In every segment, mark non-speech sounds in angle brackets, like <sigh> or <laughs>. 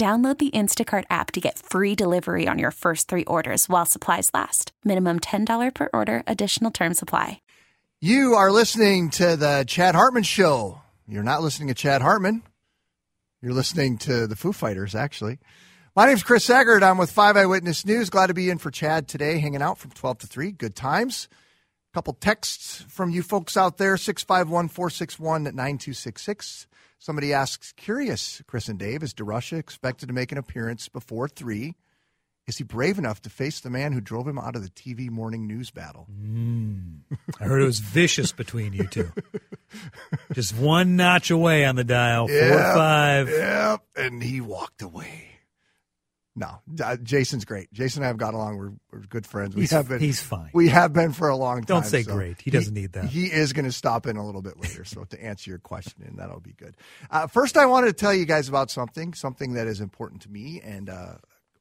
Download the Instacart app to get free delivery on your first three orders while supplies last. Minimum $10 per order, additional term supply. You are listening to the Chad Hartman Show. You're not listening to Chad Hartman. You're listening to the Foo Fighters, actually. My name's Chris Egert. I'm with Five Eyewitness News. Glad to be in for Chad today, hanging out from 12 to 3. Good times. Couple texts from you folks out there 651 461 9266. Somebody asks, curious, Chris and Dave, is DeRusha expected to make an appearance before three? Is he brave enough to face the man who drove him out of the TV morning news battle? Mm. I heard it was vicious between you two. <laughs> Just one notch away on the dial, four five. Yep. And he walked away. No, uh, Jason's great. Jason and I have got along. We're, we're good friends. We He's- have been. he's fine. We have been for a long time. Don't say so great. He doesn't need that. He is going to stop in a little bit later. So to answer your question, and that'll be good. Uh, first, I wanted to tell you guys about something, something that is important to me, and uh,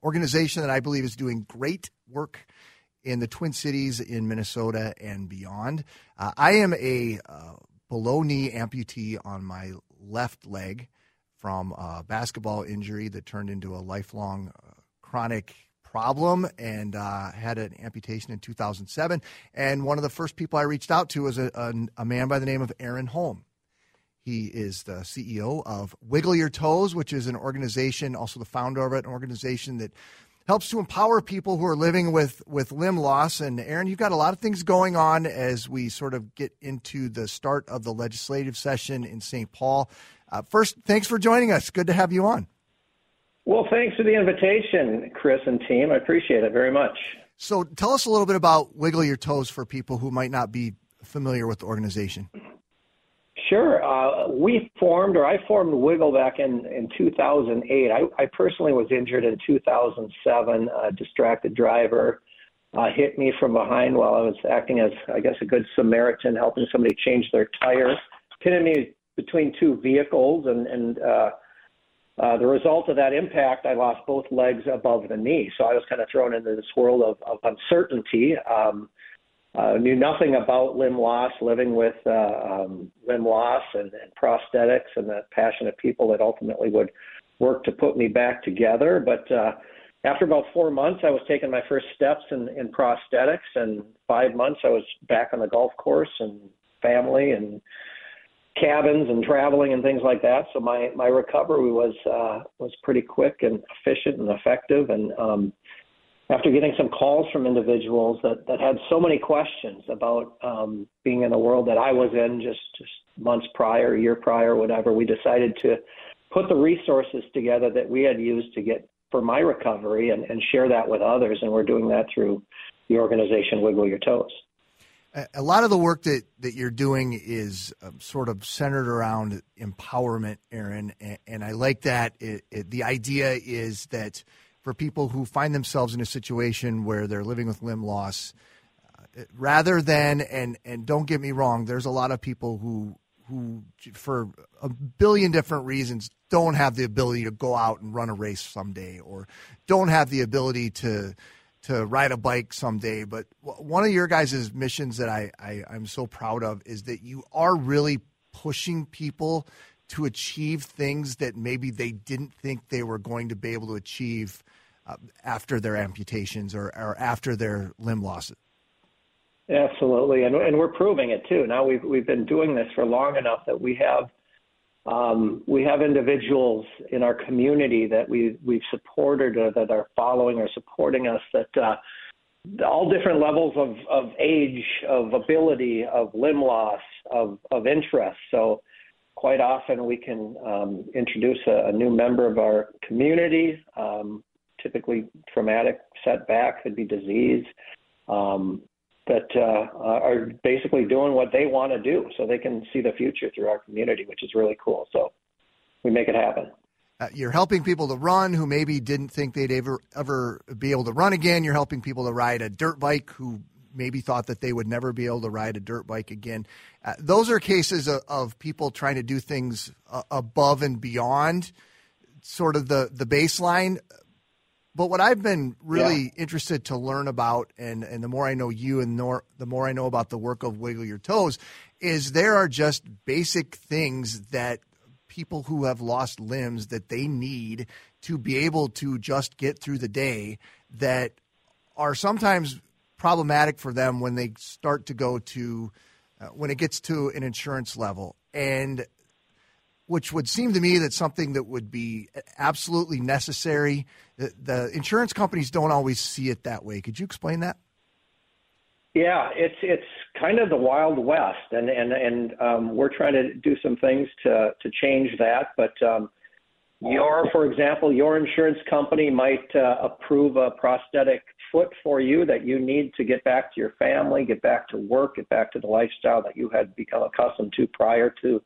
organization that I believe is doing great work in the Twin Cities, in Minnesota, and beyond. Uh, I am a uh, below knee amputee on my left leg from a basketball injury that turned into a lifelong uh, chronic problem and uh, had an amputation in 2007. And one of the first people I reached out to was a, a, a man by the name of Aaron Holm. He is the CEO of Wiggle Your Toes, which is an organization, also the founder of it, an organization that helps to empower people who are living with, with limb loss. And Aaron, you've got a lot of things going on as we sort of get into the start of the legislative session in St. Paul. Uh, first, thanks for joining us. Good to have you on. Well, thanks for the invitation, Chris and team. I appreciate it very much. So, tell us a little bit about Wiggle Your Toes for people who might not be familiar with the organization. Sure. Uh, we formed, or I formed Wiggle back in, in 2008. I, I personally was injured in 2007. A distracted driver uh, hit me from behind while I was acting as, I guess, a good Samaritan, helping somebody change their tire, pinning me between two vehicles. And, and uh, uh, the result of that impact, I lost both legs above the knee. So I was kind of thrown into this world of, of uncertainty. Um, uh, knew nothing about limb loss, living with uh, um, limb loss and, and prosthetics, and the passionate people that ultimately would work to put me back together. But uh, after about four months, I was taking my first steps in, in prosthetics, and five months, I was back on the golf course and family and cabins and traveling and things like that. So my my recovery was uh, was pretty quick and efficient and effective. And um, after getting some calls from individuals that, that had so many questions about um, being in the world that I was in just, just months prior, year prior, whatever, we decided to put the resources together that we had used to get for my recovery and, and share that with others. And we're doing that through the organization Wiggle Your Toes. A lot of the work that, that you're doing is um, sort of centered around empowerment, Aaron, and, and I like that. It, it, the idea is that for people who find themselves in a situation where they're living with limb loss, uh, rather than and and don't get me wrong, there's a lot of people who who for a billion different reasons don't have the ability to go out and run a race someday, or don't have the ability to to ride a bike someday. But one of your guys' missions that I, I I'm so proud of is that you are really pushing people to achieve things that maybe they didn't think they were going to be able to achieve uh, after their amputations or, or after their limb losses. Absolutely, and and we're proving it too. Now we've we've been doing this for long enough that we have um, we have individuals in our community that we we've supported or that are following or supporting us that uh, all different levels of, of age, of ability, of limb loss, of, of interest. So quite often we can um, introduce a, a, new member of our community, um, typically traumatic setback, could be disease, um, that uh, are basically doing what they want to do so they can see the future through our community, which is really cool. So we make it happen. Uh, you're helping people to run who maybe didn't think they'd ever ever be able to run again. You're helping people to ride a dirt bike who maybe thought that they would never be able to ride a dirt bike again. Uh, those are cases of, of, people trying to do things uh, above and beyond sort of the the baseline. But what I've been really yeah. interested to learn about, and, and the more I know you and the the more I know about the work of Wiggle Your Toes, is there are just basic things that people who have lost limbs that they need to be able to just get through the day that are sometimes problematic for them when they start to go to uh, when it gets to an insurance level and which would seem to me that something that would be absolutely necessary the, the insurance companies don't always see it that way could you explain that yeah, it's it's kind of the wild west, and and and um, we're trying to do some things to to change that. But um, your, for example, your insurance company might uh, approve a prosthetic foot for you that you need to get back to your family, get back to work, get back to the lifestyle that you had become accustomed to prior to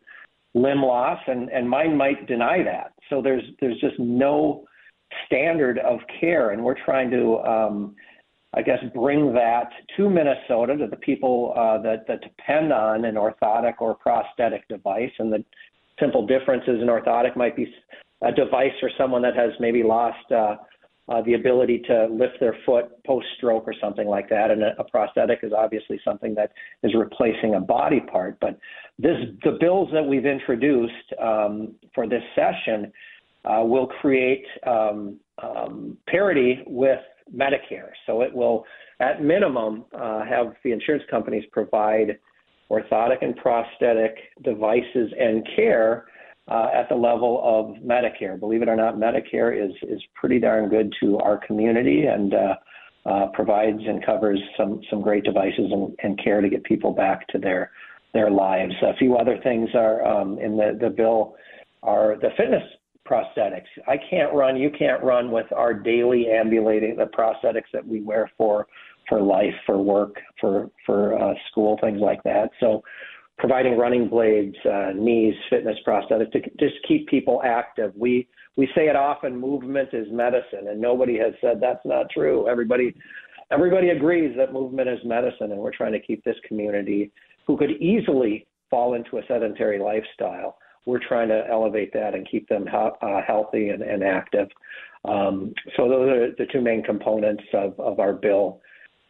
limb loss, and and mine might deny that. So there's there's just no standard of care, and we're trying to um, I guess, bring that to Minnesota to the people uh, that, that depend on an orthotic or prosthetic device. And the simple differences in orthotic might be a device for someone that has maybe lost uh, uh, the ability to lift their foot post stroke or something like that. And a, a prosthetic is obviously something that is replacing a body part. But this, the bills that we've introduced um, for this session uh, will create um, um, parity with Medicare. So it will, at minimum, uh, have the insurance companies provide orthotic and prosthetic devices and care uh, at the level of Medicare. Believe it or not, Medicare is is pretty darn good to our community and uh, uh, provides and covers some some great devices and, and care to get people back to their their lives. A few other things are um, in the the bill are the fitness prosthetics. I can't run, you can't run with our daily ambulating the prosthetics that we wear for for life, for work, for for uh, school, things like that. So providing running blades, uh, knees, fitness prosthetics to just keep people active. We we say it often, movement is medicine, and nobody has said that's not true. Everybody everybody agrees that movement is medicine, and we're trying to keep this community who could easily fall into a sedentary lifestyle we're trying to elevate that and keep them uh, healthy and, and active. Um, so those are the two main components of, of our bill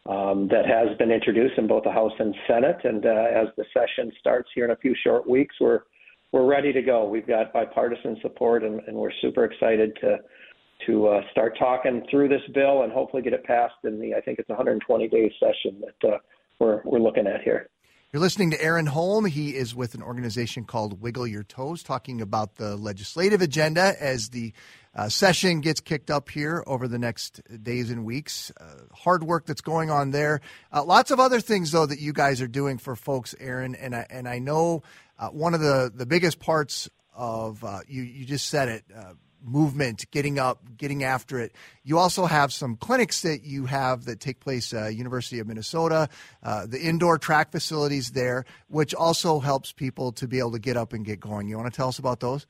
um, that has been introduced in both the House and Senate. And uh, as the session starts here in a few short weeks, we're we're ready to go. We've got bipartisan support, and, and we're super excited to to uh, start talking through this bill and hopefully get it passed in the I think it's 120 day session that uh, we're we're looking at here. You're listening to Aaron Holm. He is with an organization called Wiggle Your Toes, talking about the legislative agenda as the uh, session gets kicked up here over the next days and weeks. Uh, hard work that's going on there. Uh, lots of other things, though, that you guys are doing for folks, Aaron. And I, and I know uh, one of the, the biggest parts of, uh, you, you just said it, uh, movement, getting up, getting after it. You also have some clinics that you have that take place University of Minnesota, the indoor track facilities there, which also helps people to be able to get up and get going. You want to tell us about those?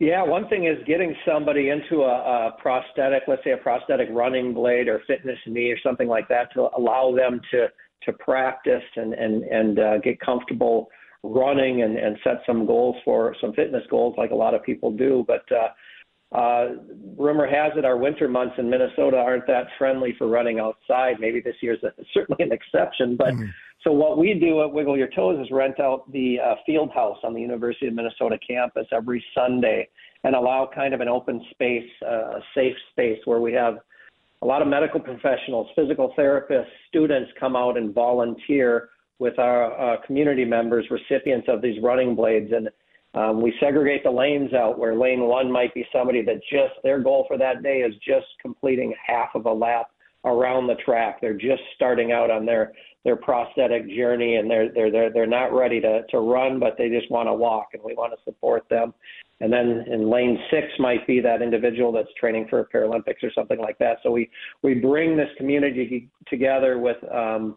Yeah, one thing is getting somebody into a, a prosthetic, let's say a prosthetic running blade or fitness knee or something like that, to allow them to to practice and and and uh, get comfortable running and, and set some goals for some fitness goals like a lot of people do. But uh, uh, rumor has it our winter months in Minnesota aren't that friendly for running outside. Maybe this year's a, certainly an exception. But mm-hmm. So what we do at Wiggle Your Toes is rent out the uh, field house on the University of Minnesota campus every Sunday and allow kind of an open space, uh, a safe space where we have a lot of medical professionals, physical therapists, students come out and volunteer with our uh, community members, recipients of these running blades, and Um, we segregate the lanes out where lane one might be somebody that just their goal for that day is just completing half of a lap around the track. They're just starting out on their their prosthetic journey and they're they're they're they're not ready to to run, but they just want to walk, and we want to support them. And then in lane six might be that individual that's training for a Paralympics or something like that. So we we bring this community together with. Um,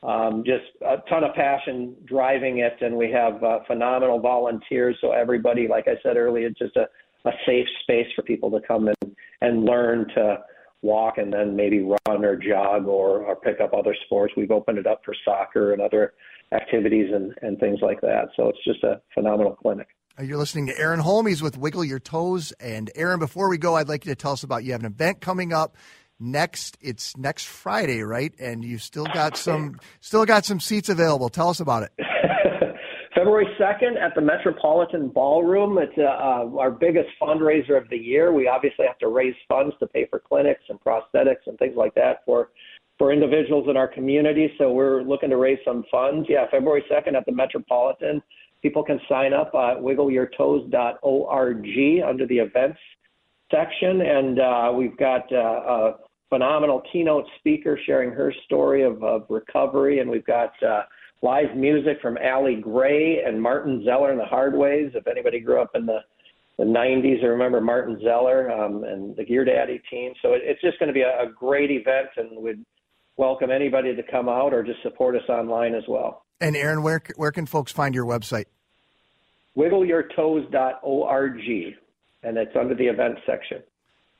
um, just a ton of passion driving it, and we have uh, phenomenal volunteers. So everybody, like I said earlier, it's just a, a safe space for people to come and and learn to walk and then maybe run or jog or, or pick up other sports. We've opened it up for soccer and other activities and, and things like that. So it's just a phenomenal clinic. Uh, you're listening to Aaron Holmes with Wiggle Your Toes. And Aaron, before we go, I'd like you to tell us about you have an event coming up next it's next Friday, right? And you still got some still got some seats available. Tell us about it. <laughs> February 2nd at the Metropolitan Ballroom. It's uh, uh, our biggest fundraiser of the year. We obviously have to raise funds to pay for clinics and prosthetics and things like that for for individuals in our community. So we're looking to raise some funds. Yeah, February 2nd at the Metropolitan. People can sign up at wiggleyourtoes.org under the events section, and uh, we've got uh, a phenomenal keynote speaker sharing her story of, of recovery, and we've got uh, live music from Allie Gray and Martin Zellar and the Hardways. If anybody grew up in the the 90s, I remember Martin Zellar um, and the Gear Daddy team. So it, it's just going to be a, a great event, and we'd welcome anybody to come out or just support us online as well. And Aaron, where where can folks find your website? Wiggleyourtoes.org, and it's under the events section.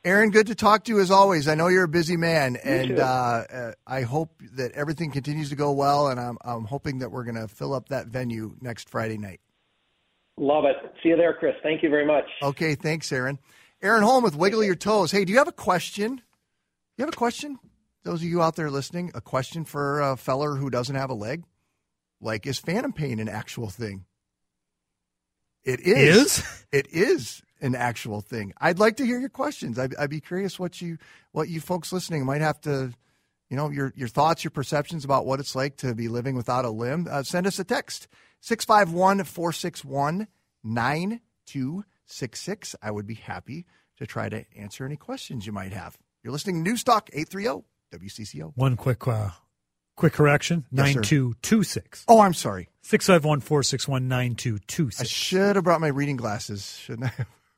Aaron, good to talk to you as always. I know you're a busy man, and uh, uh, I hope that everything continues to go well. And I'm, I'm hoping that we're going to fill up that venue next Friday night. Love it. See you there, Chris. Thank you very much. Okay, thanks, Aaron. Aaron Holm with Wiggle Your Toes. Hey, do you have a question? You have a question? Those of you out there listening, a question for a feller who doesn't have a leg? Like, is phantom pain an actual thing? It is. Is? It is an actual thing. I'd like to hear your questions. I'd, I'd be curious what you what you folks listening might have to, you know, your your thoughts, your perceptions about what it's like to be living without a limb. Uh, send us a text 651 461 9266. I would be happy to try to answer any questions you might have. You're listening to News Talk 830 WCCO. One quick uh, quick correction Yes, 9226. Oh, I'm sorry. 651 461 9226. I should have brought my reading glasses, shouldn't I? <laughs>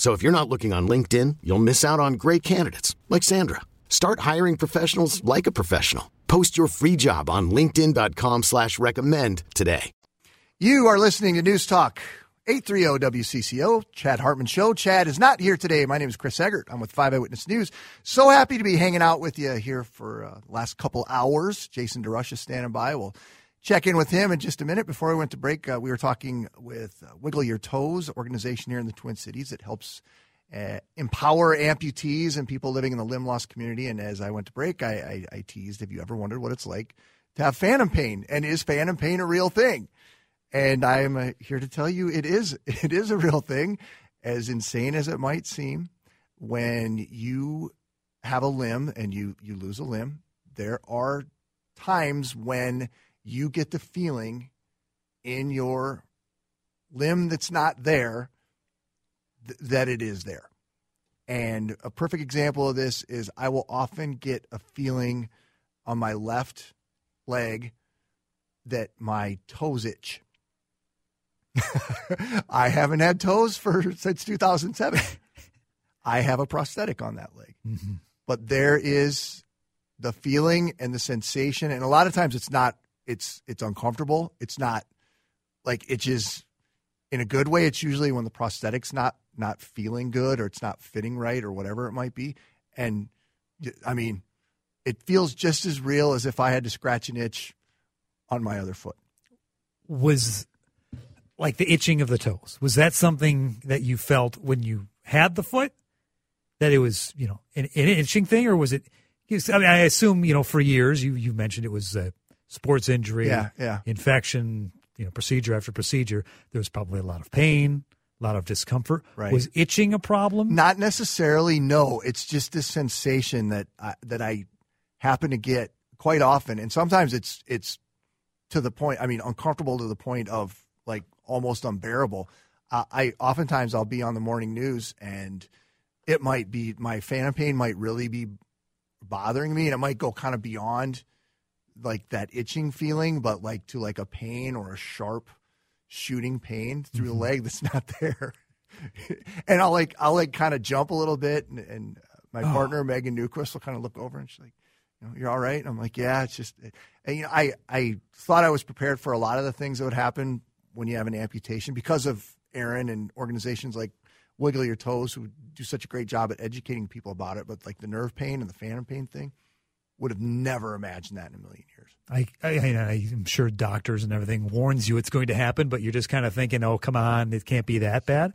So if you're not looking on LinkedIn, you'll miss out on great candidates like Sandra. Start hiring professionals like a professional. Post your free job on linkedin.com slash recommend today. You are listening to News Talk 830 WCCO, Chad Hartman Show. Chad is not here today. My name is Chris Egert. I'm with Five Eyewitness News. So happy to be hanging out with you here for uh, last couple hours. Jason DeRush is standing by. We'll check in with him in just a minute. Before we went to break, uh, we were talking with uh, Wiggle Your Toes, organization here in the Twin Cities that helps uh, empower amputees and people living in the limb loss community. And as I went to break, I, I, I teased, have you ever wondered what it's like to have phantom pain, and is phantom pain a real thing? And I am uh, here to tell you it is. <laughs> It is a real thing, as insane as it might seem. When you have a limb and you you lose a limb, there are times when you get the feeling in your limb that's not there th- that it is there. And a perfect example of this is I will often get a feeling on my left leg that my toes itch. <laughs> I haven't had toes for since 2007. I have a prosthetic on that leg. Mm-hmm. But there is the feeling and the sensation and a lot of times it's not it's it's uncomfortable. It's not like itches in a good way. It's usually when the prosthetic's not not feeling good or it's not fitting right or whatever it might be. And I mean, it feels just as real as if I had to scratch an itch on my other foot. Was like the itching of the toes. Was that something that you felt when you had the foot? That it was, you know, an, an itching thing, or was it? I mean, I assume, you know, for years you you mentioned it was a sports injury, yeah, yeah. infection, you know, procedure after procedure. There was probably a lot of pain, a lot of discomfort. Right. Was itching a problem? Not necessarily. No, it's just this sensation that I, that I happen to get quite often, and sometimes it's it's to the point. I mean, uncomfortable to the point of like almost unbearable. Uh, I oftentimes I'll be on the morning news and it might be my phantom pain might really be bothering me, and it might go kind of beyond like that itching feeling, but like to like a pain or a sharp shooting pain through mm-hmm. the leg that's <laughs> not there. and I'll like I'll like kind of jump a little bit, and, and my oh. partner Megan Newquist will kind of look over and she's like, you know, you're all right. And I'm like, yeah, it's just, and, you know, I I thought I was prepared for a lot of the things that would happen when you have an amputation because of Aaron and organizations like Wiggle Your Toes who do such a great job at educating people about it. But like the nerve pain and the phantom pain thing, would have never imagined that in a million years. I, I, I'm sure doctors and everything warns you it's going to happen, but you're just kind of thinking, "Oh, come on, it can't be that bad."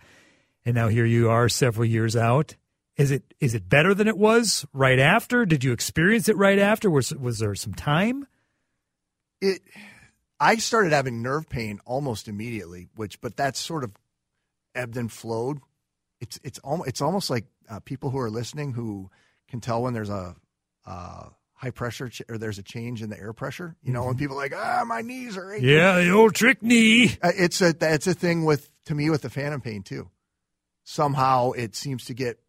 And now here you are, several years out. Is it is it better than it was right after? Did you experience it right after? Was was there some time? It. I started having nerve pain almost immediately, which but that's sort of ebbed and flowed. It's it's almost it's almost like uh, people who are listening who can tell when there's a uh, high pressure ch- or there's a change in the air pressure. You know, mm-hmm. when people are like, ah, my knees are aching. Yeah, the old trick knee. Uh, it's a it's a thing with to me with the phantom pain too. Somehow it seems to get,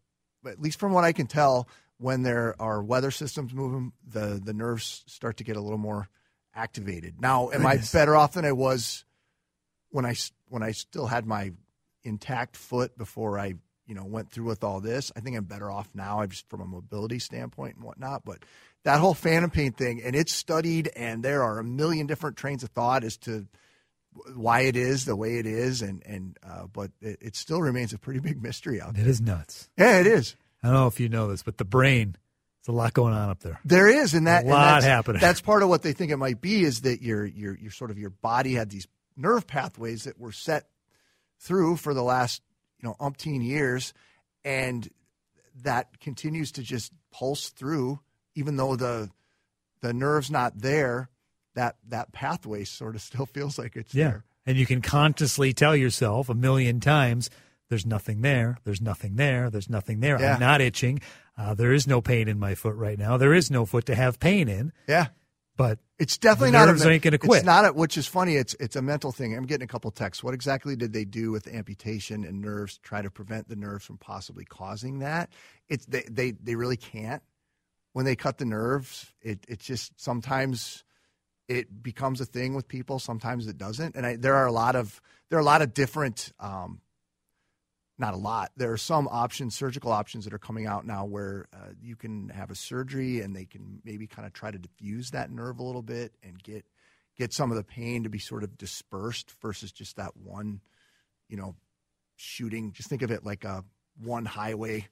at least from what I can tell, when there are weather systems moving, the the nerves start to get a little more activated. Now, am Goodness. I better off than I was when I when I still had my intact foot before I you know went through with all this? I think I'm better off now, just from a mobility standpoint and whatnot. But that whole phantom pain thing, and it's studied, and there are a million different trains of thought as to why it is the way it is, and and uh, but it, it, still remains a pretty big mystery out there. It is nuts. Yeah, it is. I don't know if you know this, but the brain. There's a lot going on up there. There is, and that a lot that's, happening. That's part of what they think it might be is that your your your sort of your body had these nerve pathways that were set through for the last you know umpteen years, and that continues to just pulse through even though the the nerve's not there, that that pathway sort of <laughs> still feels like it's yeah. there. And you can consciously tell yourself a million times, "There's nothing there. There's nothing there. There's nothing there. Yeah. I'm not itching. Uh, there is no pain in my foot right now. There is no foot to have pain in." Yeah. But it's definitely not. Nerves a, ain't gonna quit. It's not. A, which is funny. It's it's a mental thing. I'm getting a couple texts. What exactly did they do with amputation and nerves to try to prevent the nerves from possibly causing that? It's they they, they really can't when they cut the nerves, it it just sometimes it becomes a thing with people. Sometimes it doesn't, and I, there are a lot of there are a lot of different. Um, not a lot. There are some options, surgical options that are coming out now where uh, you can have a surgery and they can maybe kind of try to diffuse that nerve a little bit and get get some of the pain to be sort of dispersed versus just that one, you know, shooting. Just think of it like a one highway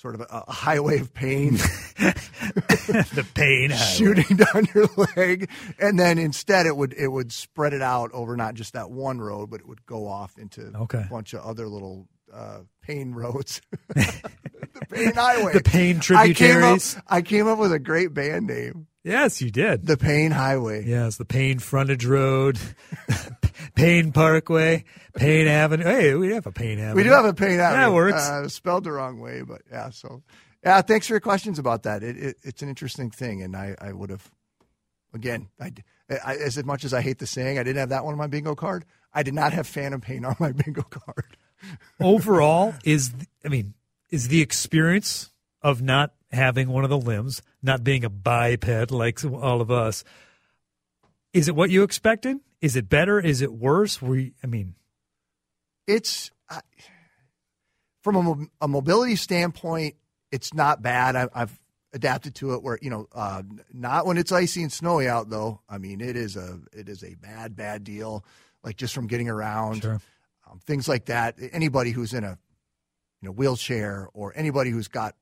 sort of a, a highway of pain. <laughs> the pain shooting down your leg, and then instead it would it would spread it out over not just that one road, but it would go off into okay. a bunch of other little uh, pain roads. <laughs> <laughs> the pain highway. The pain tributaries. I came, up, I came up with a great band name Yes, you did. The Pain Highway. Yes, the Pain Frontage Road, Payne Parkway, Payne Avenue. Hey, we have a Payne Avenue. We do have a Payne Avenue. That works. Uh, spelled the wrong way, but yeah. So, yeah. Thanks for your questions about that. It, it, it's an interesting thing, and I, I would have, again, I, I, as much as I hate the saying, I didn't have that one on my bingo card. I did not have Phantom Pain on my <laughs> bingo card. Overall, is I mean, is the experience of not having one of the limbs, not being a biped like all of us, is it what you expected? Is it better? Is it worse? We, I mean, it's uh, from a, a, mobility standpoint, it's not bad. I, have adapted to it where you know, uh, not when it's icy and snowy out though. I mean, it is a it is a bad bad deal. Like just from getting around, sure. um, things like that. Anybody who's in a you know wheelchair or anybody who's got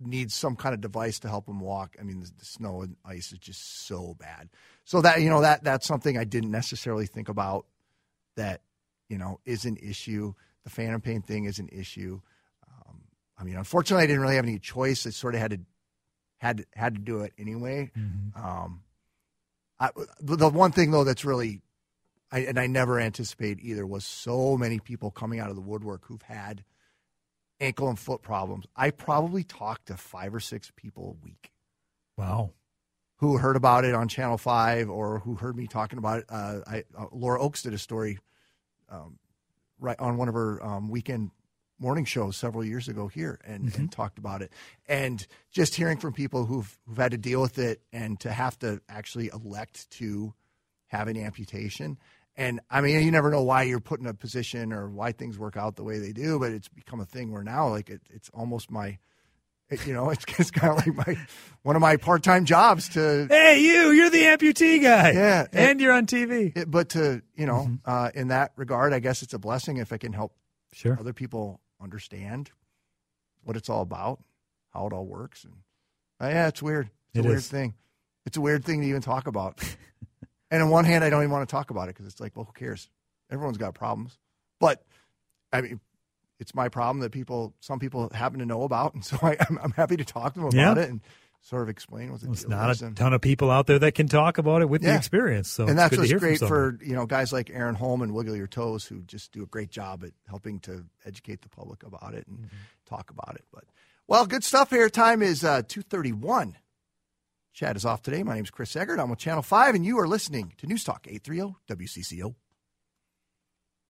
needs some kind of device to help them walk. I mean, the, the, snow and ice is just so bad. So that you know that that's something I didn't necessarily think about. That you know is an issue. The phantom pain thing is an issue. Um, I mean, unfortunately, I didn't really have any choice. I sort of had to had had to do it anyway. Mm-hmm. Um, I, the one thing though that's really, I, and I never anticipate either was so many people coming out of the woodwork who've had ankle and foot problems. I probably talked to five or six people a week. Wow. Who heard about it on Channel 5 or who heard me talking about it. Uh, I, uh, Laura Oakes did a story um, right on one of her um, weekend morning shows several years ago here and, mm-hmm. and, talked about it. And just hearing from people who've, who've had to deal with it and to have to actually elect to have an amputation – and I mean, you never know why you're put in a position or why things work out the way they do, but it's become a thing where now, like, it, it's almost my, you know, <laughs> it's, it's kind of like my one of my part time jobs to. Hey, you! You're the amputee guy. Yeah, and, you're on TV. It, but to you know, mm-hmm. uh, in that regard, I guess it's a blessing if I can help sure. other people understand what it's all about, how it all works, and uh, yeah, it's weird. It's it a weird is. thing. It's a weird thing to even talk about. <laughs> And on one hand, I don't even want to talk about it because it's like, well, who cares? Everyone's got problems. But I mean, it's my problem that people, some people happen to know about, and <laughs> so I, am happy to talk to them about yeah. it and sort of explain what the well, deal not is. a ton of people out there that can talk about it with yeah. the experience. So and that's what's great for you know guys like Aaron Holm and Wiggle Your Toes who just do a great job at helping to educate the public about it and mm-hmm. talk about it. But well, good stuff here. Time is uh, two thirty one. Chad is off today. My name is Chris Egert. I'm with Channel 5, and you are listening to News Talk 830 WCCO.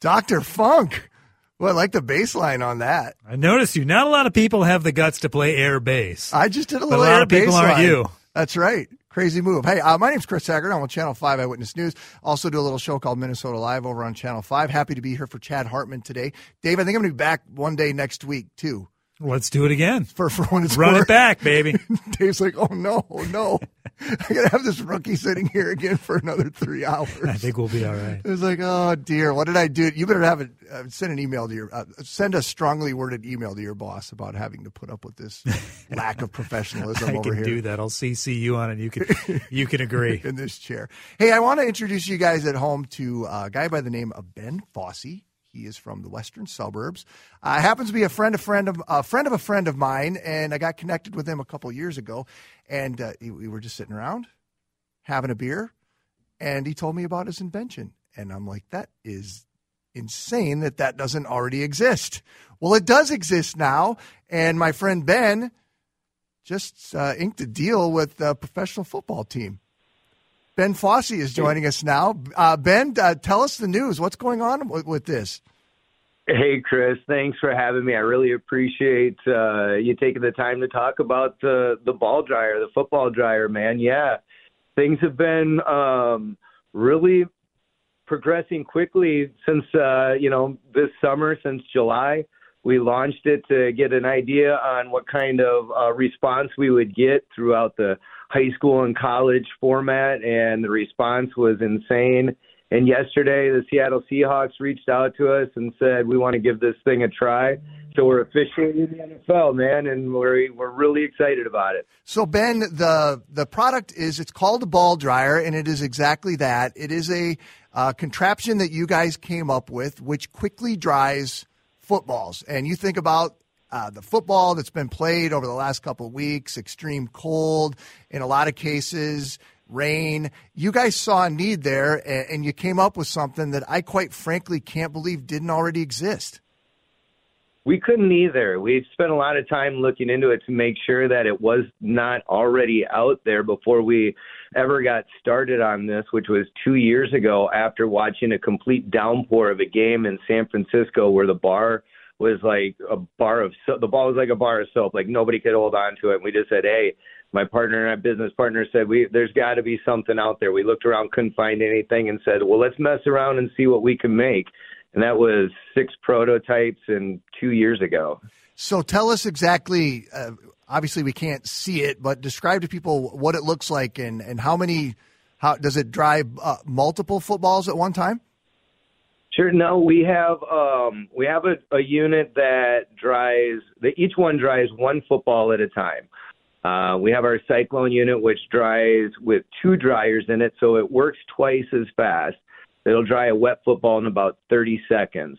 Dr. Funk. Well, I like the bass line on that. I noticed you. Not a lot of people have the guts to play air bass. I just did a little a lot of people aren't line. you. That's right. Crazy move. Hey, uh, my name's Chris Egert. I'm on Channel 5 Eyewitness News. Also do a little show called Minnesota Live over on Channel 5. Happy to be here for Chad Hartman today. Dave, I think I'm going to be back one day next week, too. Let's do it again. For for when it's Run worth. it back, baby. <laughs> Dave's like, oh no, no, <laughs> I gotta have this rookie sitting here again for another three hours. I think we'll be all right. It's like, oh dear, what did I do? You better have it. Uh, send an email to your. Uh, send a strongly worded email to your boss about having to put up with this <laughs> lack of professionalism I over can here. do that. I'll CC you on it. You can you can agree. in this chair. Hey, I want to introduce you guys at home to a guy by the name of Ben Fossey. He is from the western suburbs. Uh, happens to be a friend, a friend of a friend of a friend of mine, and I got connected with him a couple years ago. And uh, we were just sitting around having a beer, and he told me about his invention, and I'm like, that is insane that that doesn't already exist. Well, it does exist now, and my friend Ben just uh, inked a deal with the professional football team. Ben Fossey is joining us now. Uh, ben, uh, tell us the news. What's going on with, with, this? Hey, Chris. Thanks for having me. I really appreciate uh, you taking the time to talk about the the ball dryer, the football dryer, man. Yeah, things have been um, really progressing quickly since uh, you know this summer, since July. We launched it to get an idea on what kind of uh, response we would get throughout the high school and college format, and the response was insane. And yesterday, the Seattle Seahawks reached out to us and said, "We want to give this thing a try." So we're officiating the NFL, man, and we're we're really excited about it. So Ben, the the product is it's called a ball dryer, and it is exactly that. It is a uh, contraption that you guys came up with, which quickly dries footballs. And you think about uh, the football that's been played over the last couple of weeks, extreme cold, in a lot of cases, rain. You guys saw a need there, and, and you came up with something that I quite frankly can't believe didn't already exist. We couldn't either. We spent a lot of time looking into it to make sure that it was not already out there before we ever got started on this, which was two years ago after watching a complete downpour of a game in San Francisco where the bar was like a bar of soap. The ball was like a bar of soap. Like nobody could hold on to it. And we just said, hey, my partner and my business partner said, we there's got to be something out there. We looked around, couldn't find anything, and said, well, let's mess around and see what we can make. And that was six prototypes and two years ago. So tell us exactly. Uh, obviously, we can't see it, but describe to people what it looks like and, and how many. How does it dry uh, multiple footballs at one time? Sure. No, we have um, we have a, a unit that dries. That each one dries one football at a time. Uh, we have our cyclone unit, which dries with two dryers in it, so it works twice as fast. It'll dry a wet football in about 30 seconds.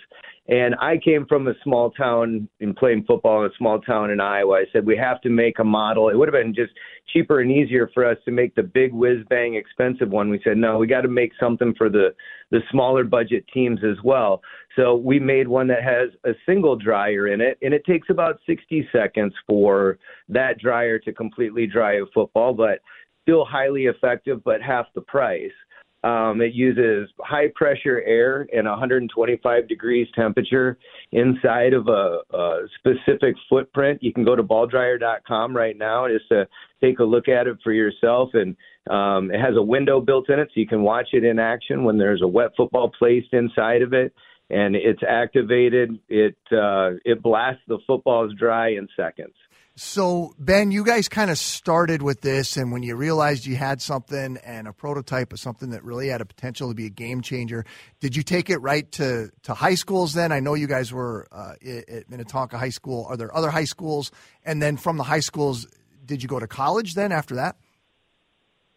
And I came from a small town in playing football in a small town in Iowa. I said we have to make a model. It would have been just cheaper and easier for us to make the big whiz bang expensive one. We said no, we got to make something for the the smaller budget teams as well. So we made one that has a single dryer in it, and it takes about 60 seconds for that dryer to completely dry a football, but still highly effective, but half the price. Um, it uses high pressure air and 125 degrees temperature inside of a, a specific footprint. You can go to balldryer.com right now just to take a look at it for yourself. And um, it has a window built in it so you can watch it in action when there's a wet football placed inside of it. And it's activated. It uh, it blasts the footballs dry in seconds. So, Ben, you guys kind of started with this, and when you realized you had something and a prototype of something that really had a potential to be a game changer, did you take it right to, to high schools then? I know you guys were uh, at Minnetonka High School. Are there other high schools? And then from the high schools, did you go to college then after that?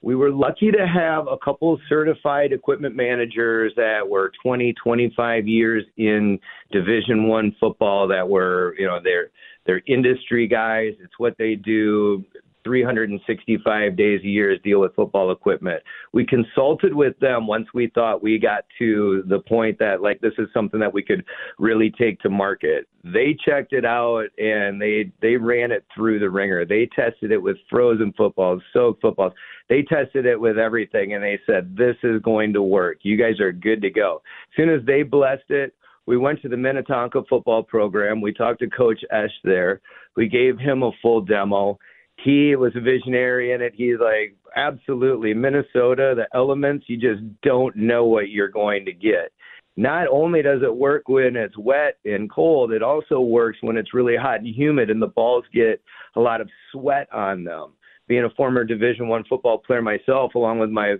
We were lucky to have a couple of certified equipment managers that were 20, 25 years in Division One football that were, you know, they're they're industry guys. It's what they do. 365 days a year deal with football equipment. We consulted with them once we thought we got to the point that like this is something that we could really take to market. They checked it out and they they ran it through the ringer. They tested it with frozen footballs, soaked footballs. They tested it with everything and they said this is going to work. You guys are good to go. As soon as they blessed it, we went to the Minnetonka football program. We talked to Coach Esch there. We gave him a full demo. He was a visionary in it. He's like, absolutely, Minnesota, the elements, you just don't know what you're going to get. not only does it work when it's wet and cold, it also works when it's really hot and humid and the balls get a lot of sweat on them. Being a former Division One football player myself, along with my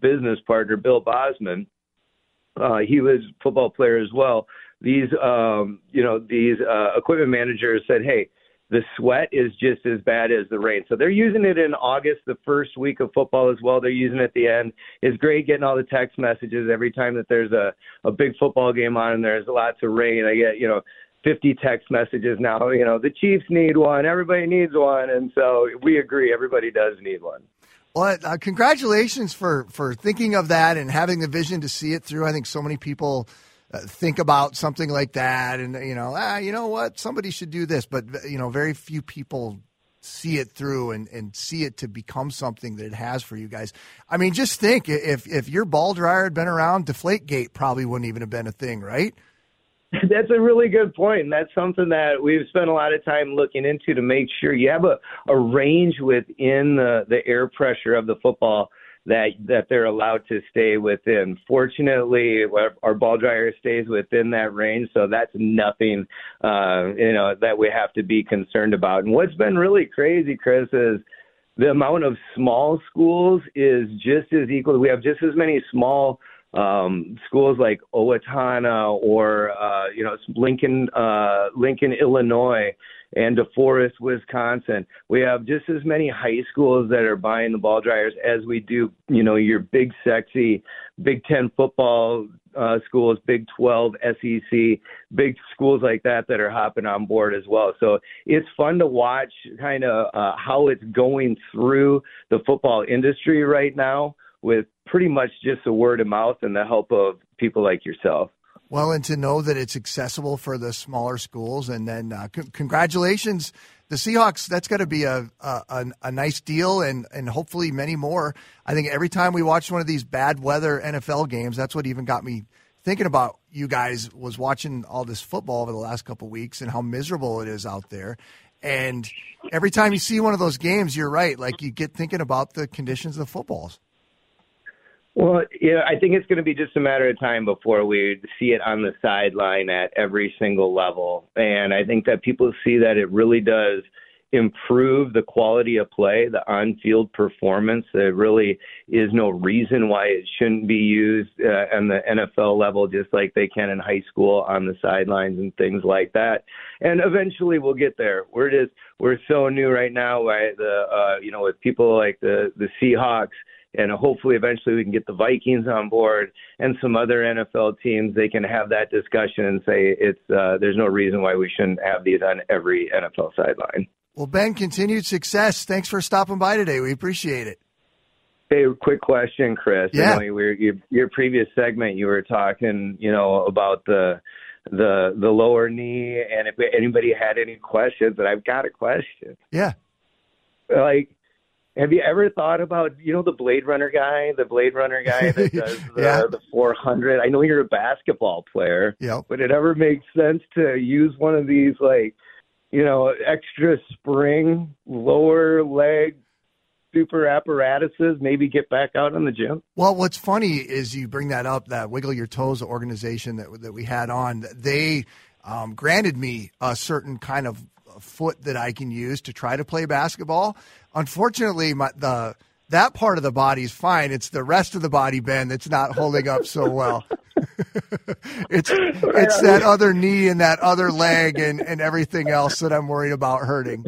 business partner Bill Bosman, uh, he was a football player as well. These, um, you know, these uh, equipment managers said, "Hey, the sweat is just as bad as the rain. So they're using it in August, the first week of football as well. They're using it at the end. It's great getting all the text messages every time that there's a, a big football game on and there's lots of rain. I get, you know, 50 text messages now. You know, the Chiefs need one. Everybody needs one. And so we agree. Everybody does need one. Well, uh, congratulations for, for thinking of that and having the vision to see it through. I think so many people – uh, think about something like that and you know ah you know what? Somebody should do this. But you know very few people see it through and, and see it to become something that it has for you guys. I mean just think if if your ball dryer had been around deflate gate probably wouldn't even have been a thing right <laughs> that's a really good point and that's something that we've spent a lot of time looking into to make sure you have a, a range within the, the air pressure of the football that that they're allowed to stay within. Fortunately, our, ball dryer stays within that range, so that's nothing uh, you know that we have to be concerned about. And what's been really crazy, Chris, is the amount of small schools is just as equal. We have just as many small um, schools like Owatonna or uh, you know Lincoln, uh, Lincoln, Illinois, and DeForest, Wisconsin. We have just as many high schools that are buying the ball dryers as we do, you know, your big, sexy Big Ten football uh, schools, Big 12, SEC, big schools like that that are hopping on board as well. So it's fun to watch kind of uh, how it's going through the football industry right now with pretty much just a word of mouth and the help of people like yourself. Well, and to know that it's accessible for the smaller schools, and then uh, c- congratulations, the Seahawks. That's got to be a, a a nice deal, and and hopefully many more. I think every time we watch one of these bad weather NFL games, that's what even got me thinking about you guys. Was watching all this football over the last couple weeks and how miserable it is out there. And every time you see one of those games, you're right. Like you get thinking about the conditions of the footballs. Well, yeah, I think it's going to be just a matter of time before we see it on the sideline at every single level. And I think that people see that it really does improve the quality of play, the on field performance. There really is no reason why it shouldn't be used uh, on the NFL level, just like they can in high school on the sidelines and things like that. And eventually we'll get there. We're just, we're so new right now, right? The, uh, you know, with people like the, the Seahawks and hopefully eventually we can get the Vikings on board and some other NFL teams. They can have that discussion and say it's uh, there's no reason why we shouldn't have these on every NFL sideline. Well, Ben, continued success. Thanks for stopping by today. We appreciate it. Hey, quick question, Chris. Yeah. I know were, your, your previous segment, you were talking, you know, about the the the lower knee, and if anybody had any questions, and I've got a question. Yeah. Like, have you ever thought about you know the Blade Runner guy, the Blade Runner guy that <laughs> does the, yeah. the 400? I know you're a basketball player, yeah. but it ever makes sense to use one of these like you know extra spring lower leg super apparatuses? Maybe get back out in the gym. Well, what's funny is you bring that up. That Wiggle Your Toes organization that that we had on, they um, granted me a certain kind of foot that I can use to try to play basketball. Unfortunately, my, the that part of the body is fine. It's the rest of the body, Ben, that's not holding up so well. <laughs> it's it's that other knee and that other leg and, and everything else that I'm worried about hurting.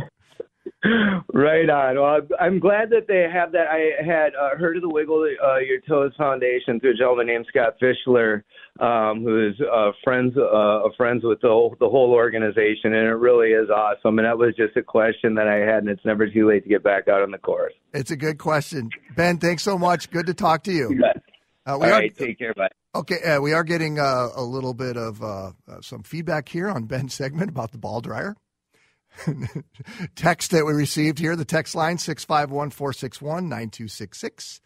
Right on. Well, I'm glad that they have that. I had uh, heard of the Wiggle uh, Your Toes Foundation through a gentleman named Scott Fischler, um, who is uh, friends uh, friends with the whole, the whole organization, and it really is awesome. And that was just a question that I had, and it's never too late to get back out on the course. It's a good question, Ben. Thanks so much. Good to talk to you. you uh, we All are, take care. Bye. Okay, uh, we are getting uh, a little bit of uh, uh, some feedback here on Ben's segment about the ball dryer. <laughs> text that we received here, the text line 651 461 9266.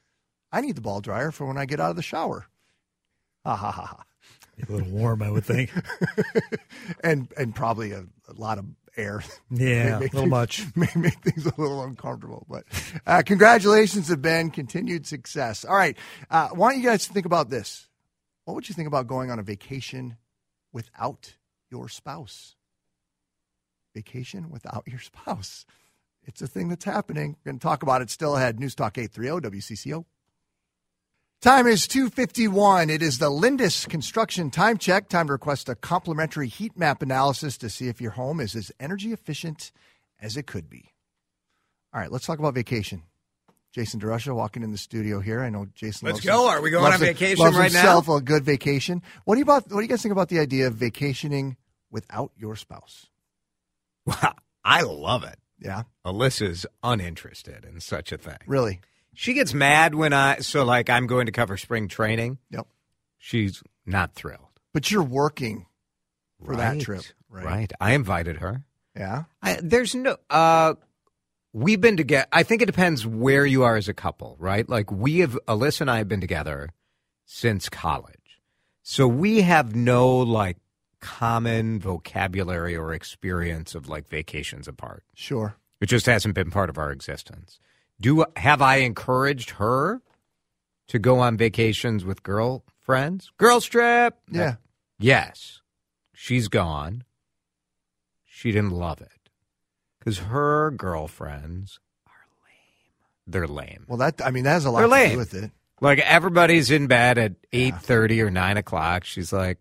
I need the ball dryer for when I get out of the shower. Ha ha ha ha. A little warm, I would think. <laughs> and and probably a, a lot of air. <laughs> Yeah, a little things, much. <laughs> May make things a little uncomfortable. But uh, congratulations to Ben. Continued success. All right. Uh, why don't you guys think about this? What would you think about going on a vacation without your spouse? Vacation without your spouse. It's a thing that's happening. We're going to talk about it still ahead. News Talk 830 WCCO. Time is 251. It is the Lindus Construction Time Check. Time to request a complimentary heat map analysis to see if your home is as energy efficient as it could be. All right, let's talk about vacation. Jason DeRusha walking in the studio here. I know Jason. Let's loves go. him- Are we going loves on vacation loves right now? himself A good vacation. What do you about? What do you guys think about the idea of vacationing without your spouse? Wow, <laughs> I love it. Yeah, Alyssa's uninterested in such a thing. really. She gets mad when I so like I'm going to cover spring training. Yep. She's not thrilled But you're working for that trip, right? Right. I invited her. Yeah. I, there's no. Uh, we've been together. I think it depends where you are as a couple, right? Like we have, Alyssa and I have been together since college, so we have no like common vocabulary or experience of like vacations apart. Sure. It just hasn't been part of our existence. Do have I encouraged her to go on vacations with girlfriends? Girl trip? Yeah. Yes. She's gone. She didn't love it. Because her girlfriends are lame. They're lame. Well, that I mean that has a lot They're to lame. do with it. Like everybody's in bed at eight thirty or nine o'clock. She's like,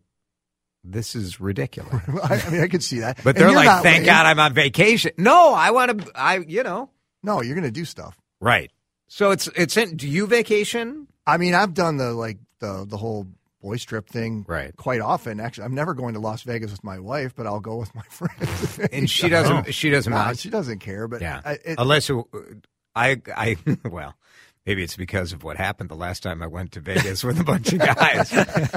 This is ridiculous. <laughs> I, I mean, I could see that. But And they're like, Thank lame. God I'm on vacation. No, I want to I you know. No, you're going to do stuff. Right. So it's it's in do you vacation? I mean, I've done the like the the whole boy strip thing Right. quite often. Actually, I'm never going to Las Vegas with my wife, but I'll go with my <laughs> friends. And she doesn't she doesn't Nah, mind. she doesn't care. But Yeah. I, it, Unless uh, I I <laughs> well, maybe it's because of what happened the last time I went to Vegas with a bunch of guys. <laughs> uh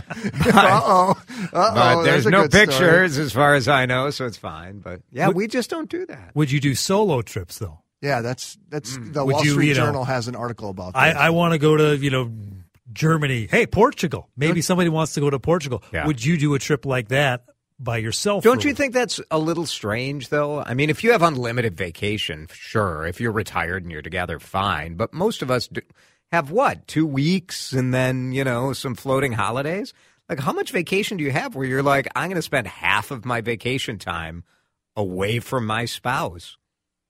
oh, uh but oh, there's no pictures as far as I know, so it's fine. But yeah, Would- we just don't do that. Would you do solo trips though? Yeah, that's that's mm. the Would Wall you, Street you know- Journal has an article about that. I, I want to go to you know Germany. Hey, Portugal. Maybe somebody wants to go to Portugal. Yeah. Would you do a trip like that by yourself? Don't for- you think that's a little strange, though? I mean, if you have unlimited vacation, sure. If you're retired and you're together, fine. But most of us do, have what? Two weeks and then, you know, some floating holidays? Like, how much vacation do you have where you're like, I'm going to spend half of my vacation time away from my spouse?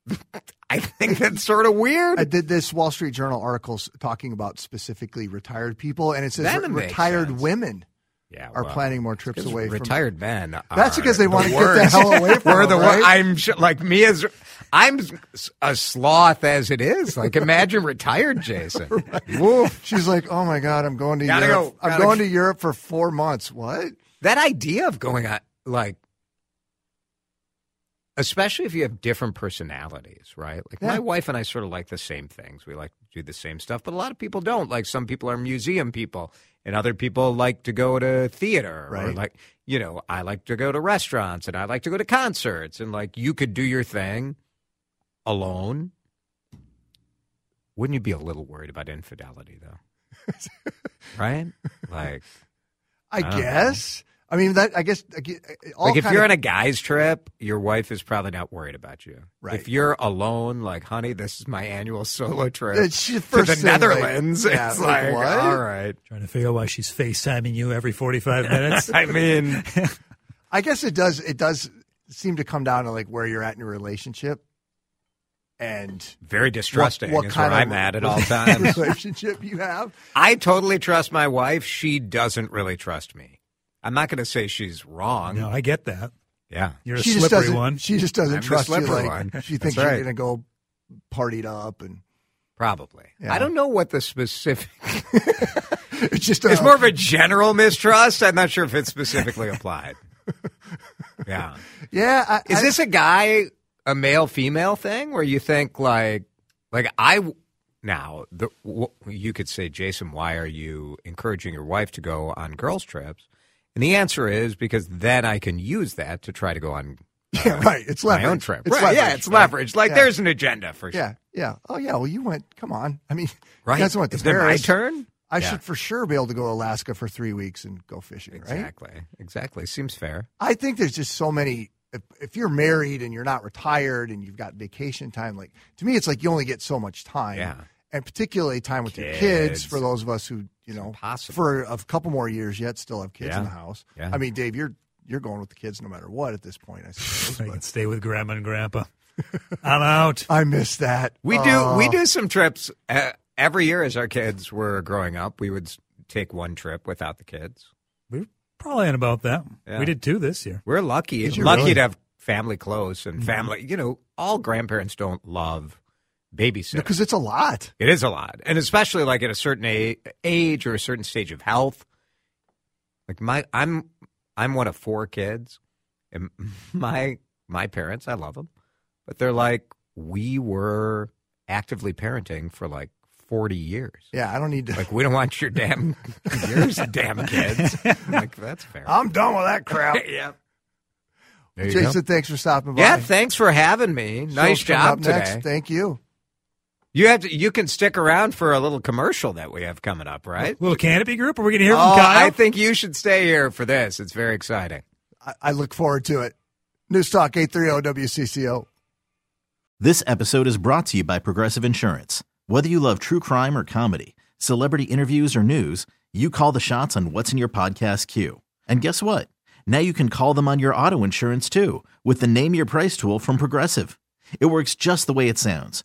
<laughs> I think that's sort of weird. I did this Wall Street Journal articles talking about specifically retired people, and it says That retired women Yeah, are well, planning more trips away from retired men. That's because they the wanna get the hell away <laughs> from We're the right? I'm like me as I'm a sloth as it is. Like imagine retired Jason. <laughs> Woof. She's like, "Oh my god, I'm going to Gotta Europe. go. I'm going to Europe for four months. What? That idea of going on, like, especially if you have different personalities, right? Like my wife and I sort of like the same things. We like to do the same stuff, but a lot of people don't. Like some people are museum people, and other people like to go to theater, or Right. like you know, I like to go to restaurants, and I like to go to concerts, and like you could do your thing alone. Wouldn't you be a little worried about infidelity, though? <laughs> right? Like. I, don't know. Guess. I mean, that. I guess. All like if you're of- on a guy's trip, your wife is probably not worried about you. Right. If you're alone, like, honey, this is my annual solo trip It's she- to the thing, like, Netherlands. yeah, it's like, like, what? all right. Trying to figure out why she's FaceTiming you every 45 <laughs> minutes. I mean, <laughs> I guess it does. It does seem to come down to like where you're at in your relationship, and very distrusting what, what is kind where of I'm at at all <laughs> times. relationship you have. I totally trust my wife. She doesn't really trust me. I'm not going to say she's wrong. no, I get that. Yeah. You're a she just slippery doesn't. one. She just doesn't I'm trust you. Like one. she That's thinks you're right. going to go partied up, and Probably. Yeah. I don't know what the specific. <laughs> it's just. It's uh, more of a general mistrust. I'm not sure if it's specifically applied. <laughs> Yeah. Yeah. I, Is I- this a guy a male female thing where you think like like I now the w- you could say Jason why are you encouraging your wife to go on girls trips? And the answer is because then I can use that to try to go on Yeah, <laughs> uh, right. It's my own trip. It's right, leverage, yeah, it's right? leverage. Like Yeah. there's an agenda for sure. Yeah, yeah. Oh, yeah. Well, you went. Come on. I mean, Right. Went to Is it my turn? I Yeah. should for sure be able to go to Alaska for three weeks and go fishing. Right. Exactly. Exactly. Seems fair. I think there's just so many. If, if you're married and you're not retired and you've got vacation time, like to me, it's like you only get so much time. Yeah. And particularly time with your Kids. kids for those of us who You know, impossible. for a couple more years yet, still have kids Yeah. in the house. Yeah. I mean, Dave, you're you're going with the kids no matter what at this point. I suppose. <laughs> I can stay with grandma and grandpa. I'm out. <laughs> I miss that. We do Oh. we do some trips uh, every year as our kids were growing up. We would take one trip without the kids. We're probably in about that. Yeah. We did two this year. We're lucky, lucky really? to have family close and Mhm. family. You know, all grandparents don't love babysitting because it's a lot. It is a lot, and especially like at a certain a- age or a certain stage of health. Like my, I'm I'm one of four kids, and <laughs> my my parents, I love them, but they're like we were actively parenting for like forty years. Yeah, I don't need to. Like we don't want your damn <laughs> yours damn kids. like that's fair. I'm done with that crap. <laughs> yeah. There you go. Jason, thanks for stopping by. Yeah, thanks for having me. Nice Show's job today. next. Thank you. You have to, you can stick around for a little commercial that we have coming up, right? Little canopy group. Are we going to hear from oh, Kyle? I think you should stay here for this. It's very exciting. I, I look forward to it. News Talk 830 WCCO. This episode is brought to you by Progressive Insurance. Whether you love true crime or comedy, celebrity interviews or news, you call the shots on what's in your podcast queue. And guess what? Now you can call them on your auto insurance too with the Name Your Price tool from Progressive. It works just the way it sounds.